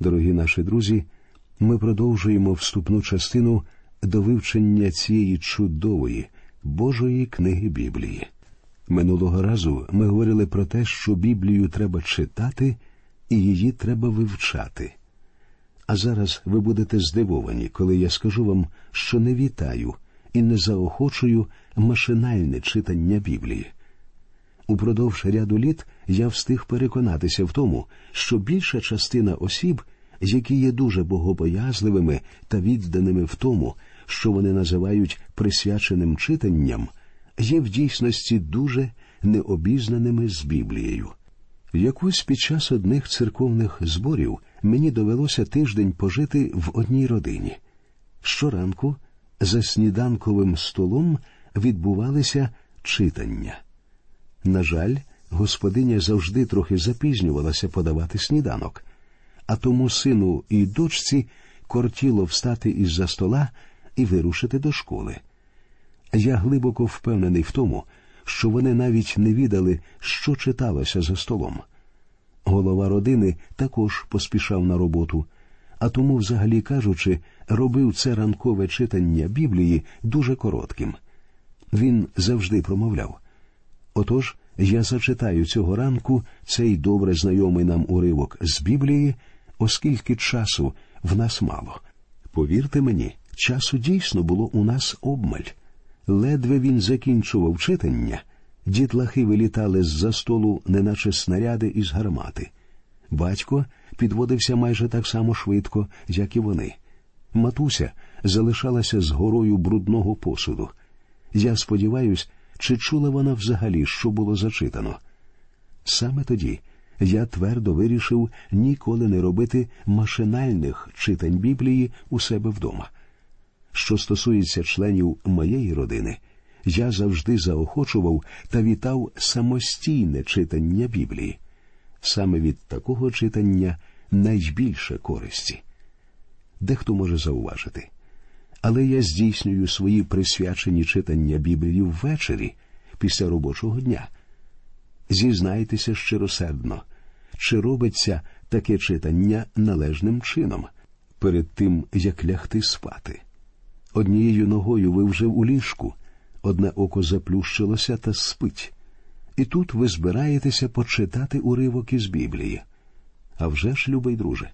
Дорогі наші друзі, ми продовжуємо вступну частину до вивчення цієї чудової Божої книги Біблії. Минулого разу ми говорили про те, що Біблію треба читати і її треба вивчати. А зараз ви будете здивовані, коли я скажу вам, що не вітаю і не заохочую машинальне читання Біблії. Упродовж ряду літ я встиг переконатися в тому, що більша частина осіб, які є дуже богобоязливими та відданими в тому, що вони називають присвяченим читанням, є в дійсності дуже необізнаними з Біблією. Якось під час одних церковних зборів мені довелося тиждень пожити в одній родині. Щоранку за сніданковим столом відбувалися читання. На жаль, господиня завжди трохи запізнювалася подавати сніданок, а тому сину і дочці кортіло встати із за стола і вирушити до школи. Я глибоко впевнений в тому, що вони навіть не відали, що читалося за столом. Голова родини також поспішав на роботу, а тому, взагалі кажучи, робив це ранкове читання Біблії дуже коротким. Він завжди промовляв. Отож, я зачитаю цього ранку цей добре знайомий нам уривок з Біблії, оскільки часу в нас мало. Повірте мені, часу дійсно було у нас обмаль. Ледве він закінчував читання, дітлахи вилітали з за столу, неначе снаряди із гармати. Батько підводився майже так само швидко, як і вони. Матуся залишалася з горою брудного посуду. Я сподіваюся, чи чула вона взагалі, що було зачитано. Саме тоді я твердо вирішив ніколи не робити машинальних читань Біблії у себе вдома. Що стосується членів моєї родини, я завжди заохочував та вітав самостійне читання Біблії. Саме від такого читання найбільше користі. Дехто може зауважити. Але я здійснюю свої присвячені читання Біблії ввечері після робочого дня. Зізнайтеся щиросердно, чи робиться таке читання належним чином перед тим, як лягти спати. Однією ногою ви вже у ліжку, одне око заплющилося та спить. І тут ви збираєтеся почитати уривок із Біблії. А вже ж, любий друже,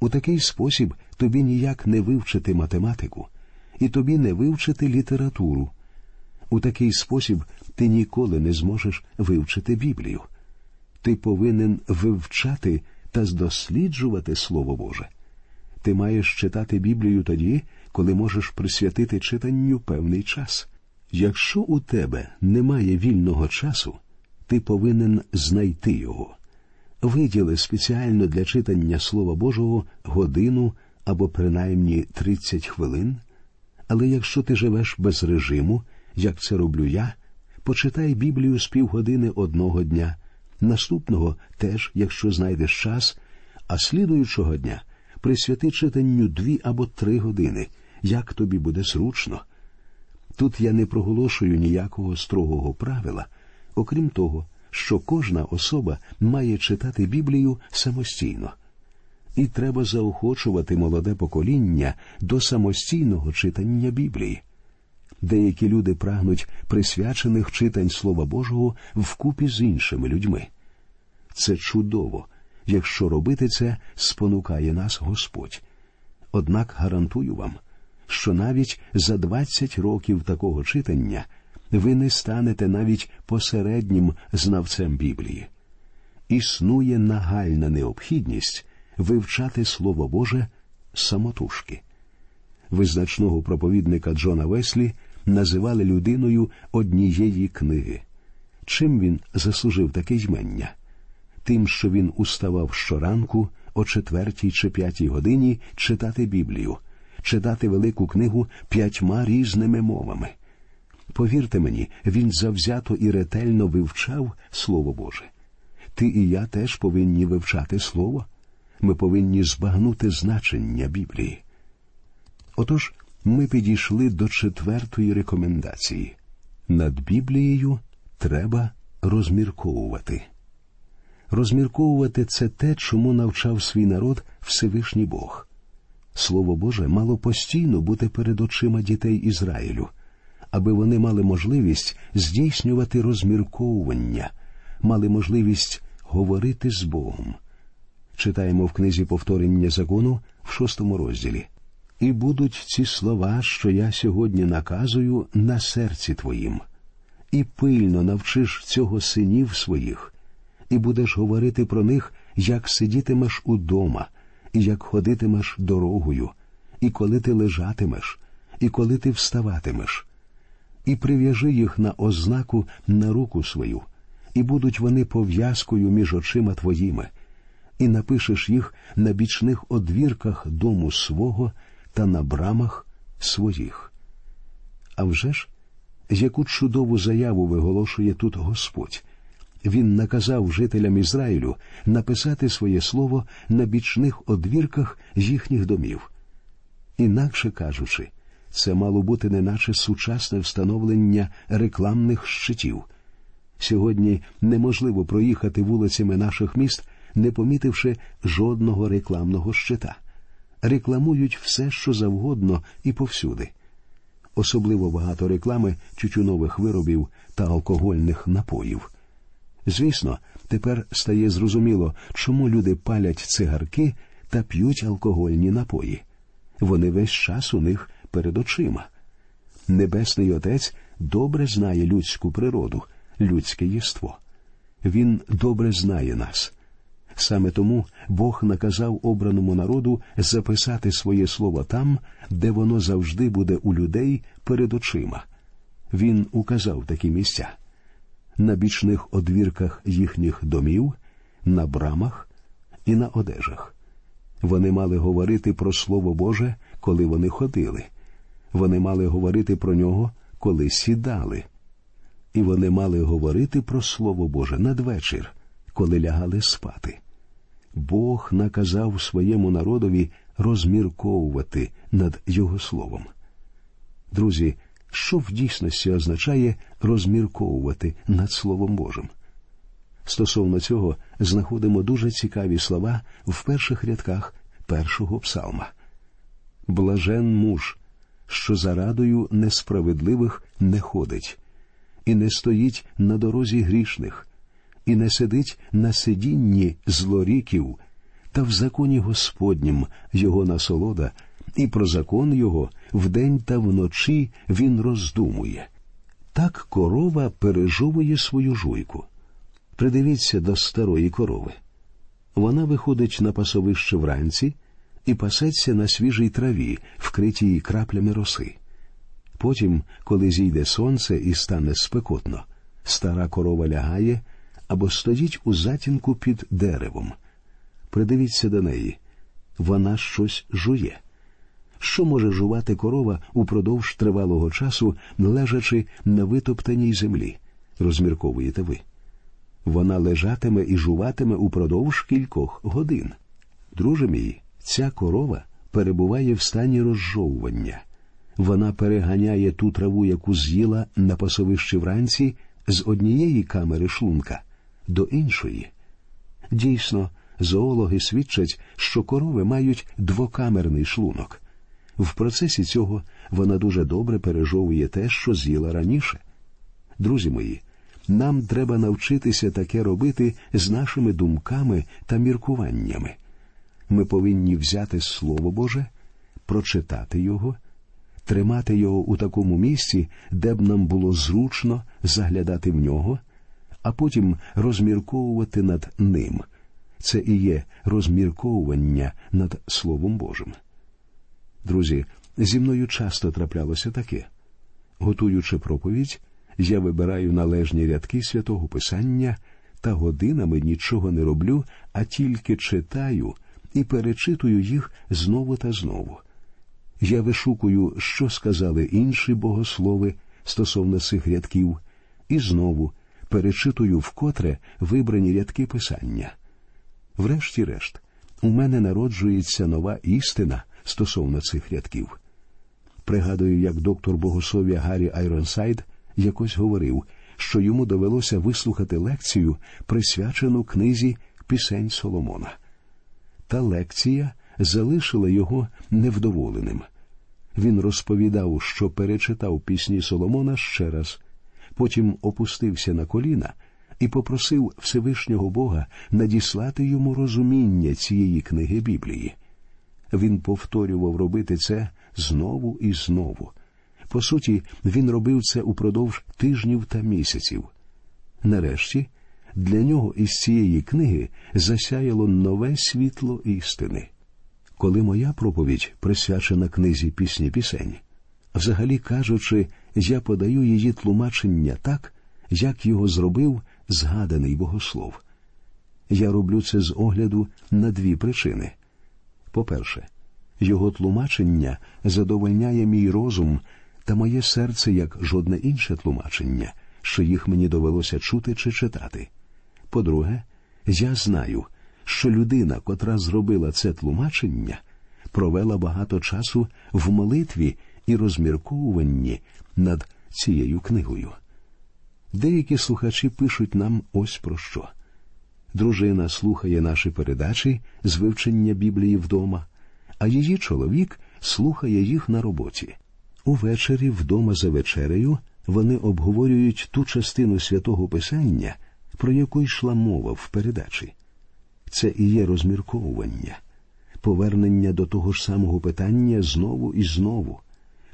у такий спосіб тобі ніяк не вивчити математику, і тобі не вивчити літературу. У такий спосіб ти ніколи не зможеш вивчити Біблію. Ти повинен вивчати та досліджувати Слово Боже. Ти маєш читати Біблію тоді, коли можеш присвятити читанню певний час. Якщо у тебе немає вільного часу, ти повинен знайти його. Виділи спеціально для читання Слова Божого годину або принаймні 30 хвилин. Але якщо ти живеш без режиму, як це роблю я, почитай Біблію з півгодини одного дня, наступного теж, якщо знайдеш час, а слідуючого дня присвяти читанню дві або три години, як тобі буде зручно. Тут я не проголошую ніякого строгого правила, окрім того, що кожна особа має читати Біблію самостійно. І треба заохочувати молоде покоління до самостійного читання Біблії. Деякі люди прагнуть присвячених читань Слова Божого вкупі з іншими людьми. Це чудово, якщо робити це спонукає нас Господь. Однак гарантую вам, що навіть за 20 років такого читання ви не станете навіть посереднім знавцем Біблії. Існує нагальна необхідність вивчати Слово Боже самотужки. Визначного проповідника Джона Веслі називали людиною однієї книги. Чим він заслужив таке ймення? Тим, що він уставав щоранку о четвертій чи п'ятій годині читати Біблію, читати велику книгу п'ятьма різними мовами. Повірте мені, він завзято і ретельно вивчав Слово Боже. Ти і я теж повинні вивчати Слово. Ми повинні збагнути значення Біблії. Отож, ми підійшли до четвертої рекомендації над Біблією треба розмірковувати. Розмірковувати це те, чому навчав свій народ Всевишній Бог. Слово Боже мало постійно бути перед очима дітей Ізраїлю, аби вони мали можливість здійснювати розмірковування, мали можливість говорити з Богом. Читаємо в книзі повторення закону в шостому розділі. І будуть ці слова, що я сьогодні наказую, на серці твоїм, і пильно навчиш цього синів своїх, і будеш говорити про них, як сидітимеш удома, і як ходитимеш дорогою, і коли ти лежатимеш, і коли ти вставатимеш, і прив'яжи їх на ознаку на руку свою, і будуть вони пов'язкою між очима твоїми, і напишеш їх на бічних одвірках дому свого та на брамах своїх. А вже ж, яку чудову заяву виголошує тут Господь. Він наказав жителям Ізраїлю написати своє слово на бічних одвірках їхніх домів. Інакше кажучи, це мало бути неначе сучасне встановлення рекламних щитів. Сьогодні неможливо проїхати вулицями наших міст, не помітивши жодного рекламного щита. Рекламують все, що завгодно і повсюди. Особливо багато реклами тютюнових виробів та алкогольних напоїв. Звісно, тепер стає зрозуміло, чому люди палять цигарки та п'ють алкогольні напої. Вони весь час у них перед очима. Небесний Отець добре знає людську природу, людське єство. Він добре знає нас. Саме тому Бог наказав обраному народу записати своє слово там, де воно завжди буде у людей перед очима. Він указав такі місця на бічних одвірках їхніх домів, на брамах і на одежах. Вони мали говорити про Слово Боже, коли вони ходили. Вони мали говорити про нього, коли сідали. І вони мали говорити про Слово Боже надвечір, коли лягали спати. Бог наказав своєму народові розмірковувати над Його словом. Друзі, що в дійсності означає розмірковувати над Словом Божим? Стосовно цього знаходимо дуже цікаві слова в перших рядках першого псалма. Блажен муж, що за радою несправедливих не ходить, і не стоїть на дорозі грішних, і не сидить на сидінні злоріків, та в законі Господнім його насолода, і про закон його вдень та вночі він роздумує. Так корова пережовує свою жуйку. Придивіться до старої корови. Вона виходить на пасовище вранці і пасеться на свіжій траві, вкритій краплями роси. Потім, коли зійде сонце і стане спекотно, стара корова лягає або стоїть у затінку під деревом. Придивіться до неї, вона щось жує. Що може жувати корова упродовж тривалого часу, лежачи на витоптаній землі? Розмірковуєте ви. Вона лежатиме і жуватиме упродовж кількох годин. Друже мій, ця корова перебуває в стані розжовування. Вона переганяє ту траву, яку з'їла на пасовищі вранці, з однієї камери шлунка до іншої. Дійсно, зоологи свідчать, що корови мають двокамерний шлунок. В процесі цього вона дуже добре пережовує те, що з'їла раніше. Друзі мої, нам треба навчитися таке робити з нашими думками та міркуваннями. Ми повинні взяти Слово Боже, прочитати його, тримати його у такому місці, де б нам було зручно заглядати в нього, а потім розмірковувати над ним. Це і є розмірковування над Словом Божим. Друзі, зі мною часто траплялося таке. Готуючи проповідь, я вибираю належні рядки святого Писання та годинами нічого не роблю, а тільки читаю і перечитую їх знову та знову. Я вишукую, що сказали інші богослови стосовно цих рядків, і знову перечитую вкотре вибрані рядки Писання. Врешті-решт, у мене народжується нова істина стосовно цих рядків. Пригадую, як доктор богослов'я Гаррі Айронсайд якось говорив, що йому довелося вислухати лекцію, присвячену книзі Пісень Соломона. Та лекція залишила його невдоволеним. Він розповідав, що перечитав пісні Соломона ще раз, потім опустився на коліна і попросив Всевишнього Бога надіслати йому розуміння цієї книги Біблії. Він повторював робити це знову і знову. По суті, він робив це упродовж тижнів та місяців. Нарешті, для нього із цієї книги засяяло нове світло істини. Коли моя проповідь присвячена книзі пісні пісень, взагалі кажучи, я подаю її тлумачення так, як його зробив згаданий богослов. Я роблю це з огляду на дві причини. По-перше, його тлумачення задовольняє мій розум та моє серце як жодне інше тлумачення, що їх мені довелося чути чи читати. По-друге, я знаю, що людина, котра зробила це тлумачення, провела багато часу в молитві і розмірковуванні над цією книгою. Деякі слухачі пишуть нам ось про що. Дружина слухає наші передачі з вивчення Біблії вдома, а її чоловік слухає їх на роботі. Увечері вдома за вечерею вони обговорюють ту частину святого Писання, про яку йшла мова в передачі. Це і є розмірковування, повернення до того ж самого питання знову і знову.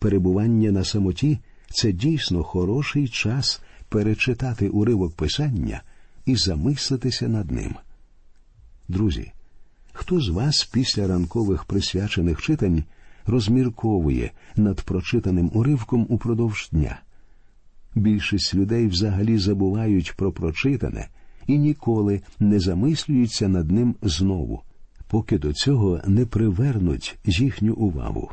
Перебування на самоті це дійсно хороший час перечитати уривок писання і замислитися над ним. Друзі, хто з вас після ранкових присвячених читань розмірковує над прочитаним уривком упродовж дня? Більшість людей взагалі забувають про прочитане і ніколи не замислюються над ним знову, поки до цього не привернуть їхню увагу.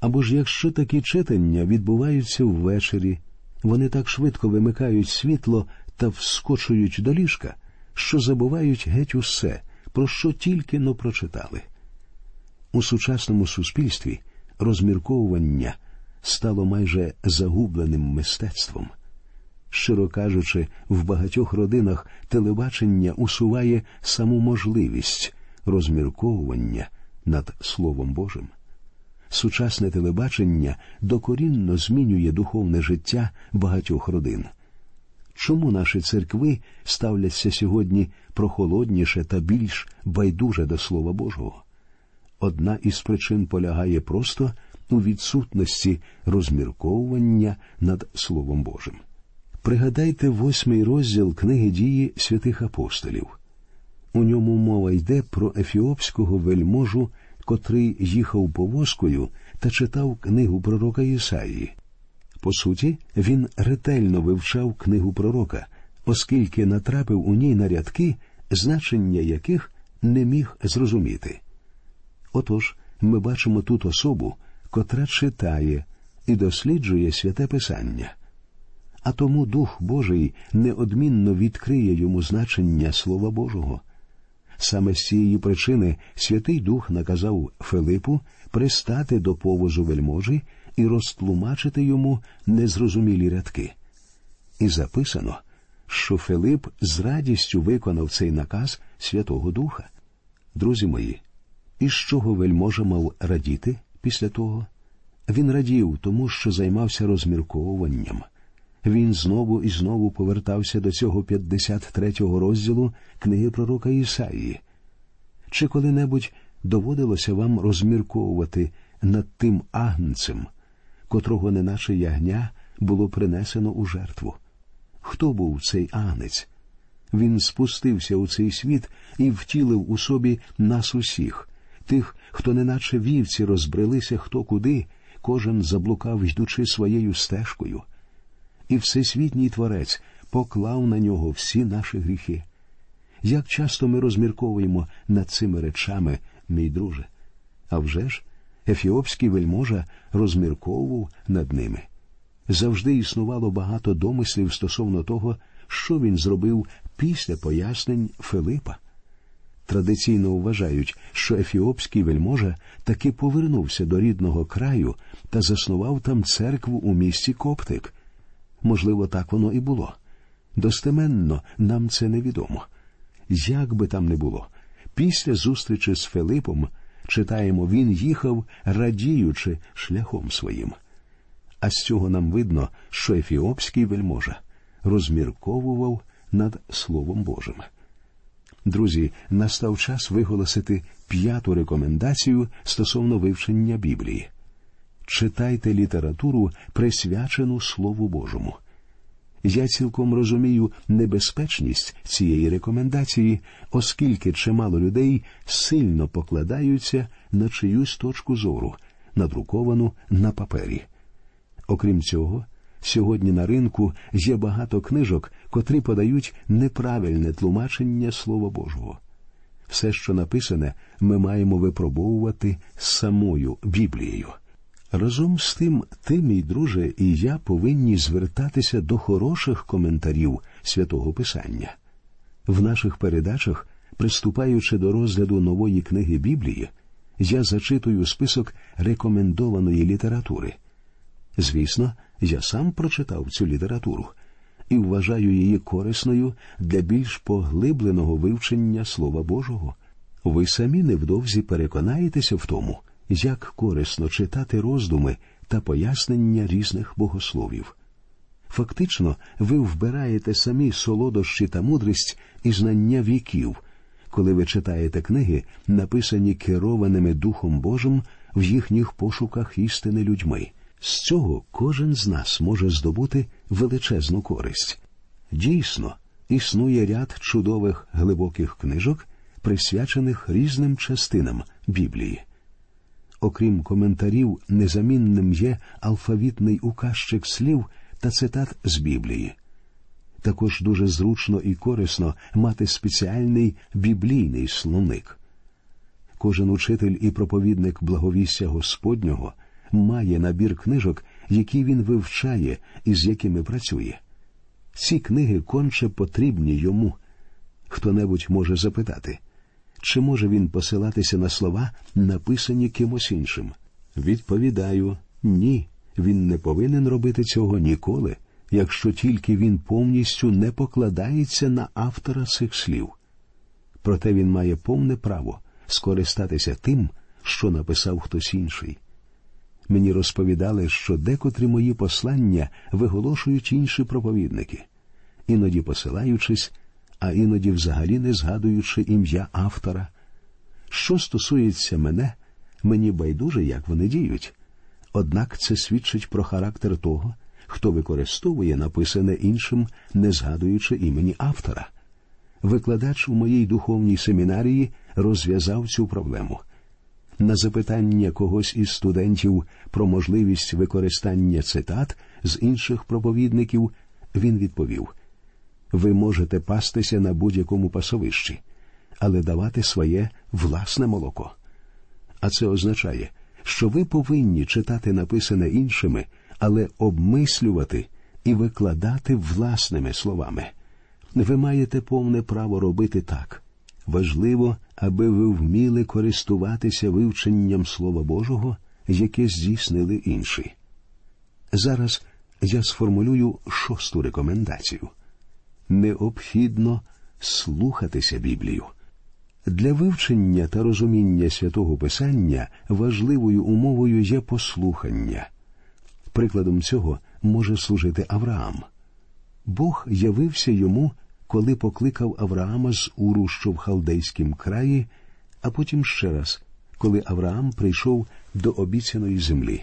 Або ж якщо такі читання відбуваються ввечері, вони так швидко вимикають світло та вскочують до ліжка, що забувають геть усе, про що тільки но прочитали. У сучасному суспільстві розмірковування стало майже загубленим мистецтвом. Щиро кажучи, в багатьох родинах телебачення усуває саму можливість розмірковування над Словом Божим. Сучасне телебачення докорінно змінює духовне життя багатьох родин. Чому наші церкви ставляться сьогодні прохолодніше та більш байдуже до Слова Божого? Одна із причин полягає просто у відсутності розмірковування над Словом Божим. Пригадайте восьмий розділ книги дії святих апостолів. У ньому мова йде про ефіопського вельможу, котрий їхав повозкою та читав книгу пророка Ісаїї. По суті, він ретельно вивчав книгу пророка, оскільки натрапив у ній на рядки, значення яких не міг зрозуміти. Отож, ми бачимо тут особу, котра читає і досліджує святе Писання. А тому Дух Божий неодмінно відкриє йому значення Слова Божого. Саме з цієї причини Святий Дух наказав Филипу пристати до повозу вельможі і розтлумачити йому незрозумілі рядки. І записано, що Филип з радістю виконав цей наказ Святого Духа. Друзі мої, і з чого вельможа мав радіти після того? Він радів тому, що займався розмірковуванням. Він знову і знову повертався до цього 53-го розділу книги пророка Ісаїї. Чи коли-небудь доводилося вам розмірковувати над тим агнцем, котрого неначе ягня було принесено у жертву? Хто був цей агнець? Він спустився у цей світ і втілив у собі нас усіх, тих, хто неначе вівці розбрелися хто куди, кожен заблукав, йдучи своєю стежкою. І всесвітній творець поклав на нього всі наші гріхи. Як часто ми розмірковуємо над цими речами, мій друже? А вже ж, ефіопський вельможа розмірковував над ними. Завжди існувало багато домислів стосовно того, що він зробив після пояснень Филипа. Традиційно вважають, що ефіопський вельможа таки повернувся до рідного краю та заснував там церкву у місті Коптик. Можливо, так воно і було. Достеменно нам це невідомо. Як би там не було, після зустрічі з Филипом читаємо, він їхав, радіючи шляхом своїм. А з цього нам видно, що ефіопський вельможа розмірковував над Словом Божим. Друзі, настав час виголосити п'яту рекомендацію стосовно вивчення Біблії. Читайте літературу, присвячену Слову Божому. Я цілком розумію небезпечність цієї рекомендації, оскільки чимало людей сильно покладаються на чиюсь точку зору, надруковану на папері. Окрім цього, сьогодні на ринку є багато книжок, котрі подають неправильне тлумачення Слова Божого. Все, що написане, ми маємо випробовувати самою Біблією. Разом з тим, ти, мій друже, і я повинні звертатися до хороших коментарів святого Писання. В наших передачах, приступаючи до розгляду нової книги Біблії, я зачитую список рекомендованої літератури. Звісно, я сам прочитав цю літературу і вважаю її корисною для більш поглибленого вивчення Слова Божого. Ви самі невдовзі переконаєтеся в тому як корисно читати роздуми та пояснення різних богословів. Фактично, ви вбираєте самі солодощі та мудрість і знання віків, коли ви читаєте книги, написані керованими Духом Божим в їхніх пошуках істини людьми. З цього кожен з нас може здобути величезну користь. Дійсно, існує ряд чудових глибоких книжок, присвячених різним частинам Біблії окрім коментарів, незамінним є алфавітний указчик слів та цитат з Біблії. Також дуже зручно і корисно мати спеціальний біблійний словник. Кожен учитель і проповідник благовістя Господнього має набір книжок, які він вивчає і з якими працює. Ці книги конче потрібні йому. Хто небудь може запитати, чи може він посилатися на слова, написані кимось іншим? Відповідаю ні. Він не повинен робити цього ніколи, якщо тільки він повністю не покладається на автора цих слів. Проте він має повне право скористатися тим, що написав хтось інший. Мені розповідали, що декотрі мої послання виголошують інші проповідники, іноді посилаючись а іноді взагалі не згадуючи ім'я автора. Що стосується мене, мені байдуже, як вони діють. Однак це свідчить про характер того, хто використовує написане іншим, не згадуючи імені автора. Викладач у моїй духовній семінарії розв'язав цю проблему. На запитання когось із студентів про можливість використання цитат з інших проповідників він відповів ви можете пастися на будь-якому пасовищі, але давати своє власне молоко. А це означає, що ви повинні читати написане іншими, але обмислювати і викладати власними словами. Ви маєте повне право робити так. Важливо, аби ви вміли користуватися вивченням Слова Божого, яке здійснили інші. Зараз я сформулюю шосту рекомендацію необхідно слухатися Біблію. Для вивчення та розуміння святого Писання важливою умовою є послухання. Прикладом цього може служити Авраам. Бог явився йому, коли покликав Авраама з Уру, що в Халдейськім краї, а потім ще раз, коли Авраам прийшов до обіцяної землі.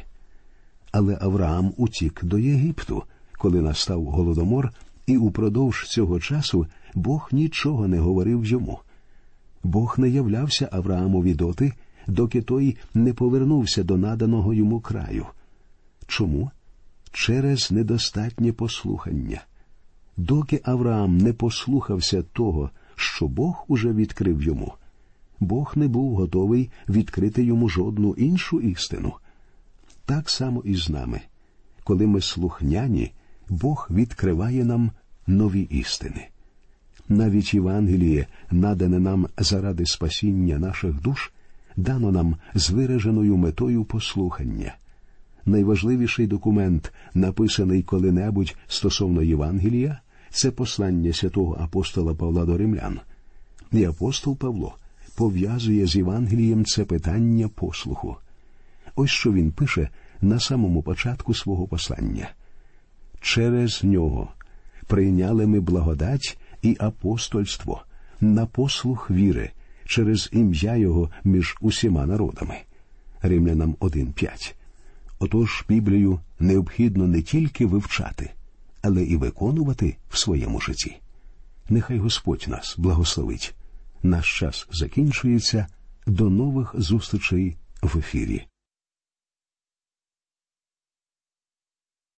Але Авраам утік до Єгипту, коли настав голодомор і упродовж цього часу Бог нічого не говорив йому. Бог не являвся Авраамові доти, доки той не повернувся до наданого йому краю. Чому? Через недостатнє послухання. Доки Авраам не послухався того, що Бог уже відкрив йому, Бог не був готовий відкрити йому жодну іншу істину. Так само і з нами. Коли ми слухняні, Бог відкриває нам нові істини. Навіть Євангеліє, надане нам заради спасіння наших душ, дано нам з вираженою метою послухання. найважливіший документ, написаний коли-небудь стосовно Євангелія, це послання святого апостола Павла до римлян. І апостол Павло пов'язує з Євангелієм це питання послуху. Ось що він пише на самому початку свого послання. Через нього прийняли ми благодать і апостольство на послух віри через ім'я Його між усіма народами. Римлянам 1.5. Отож Біблію необхідно не тільки вивчати, але і виконувати в своєму житті. Нехай Господь нас благословить. Наш час закінчується. До нових зустрічей в ефірі.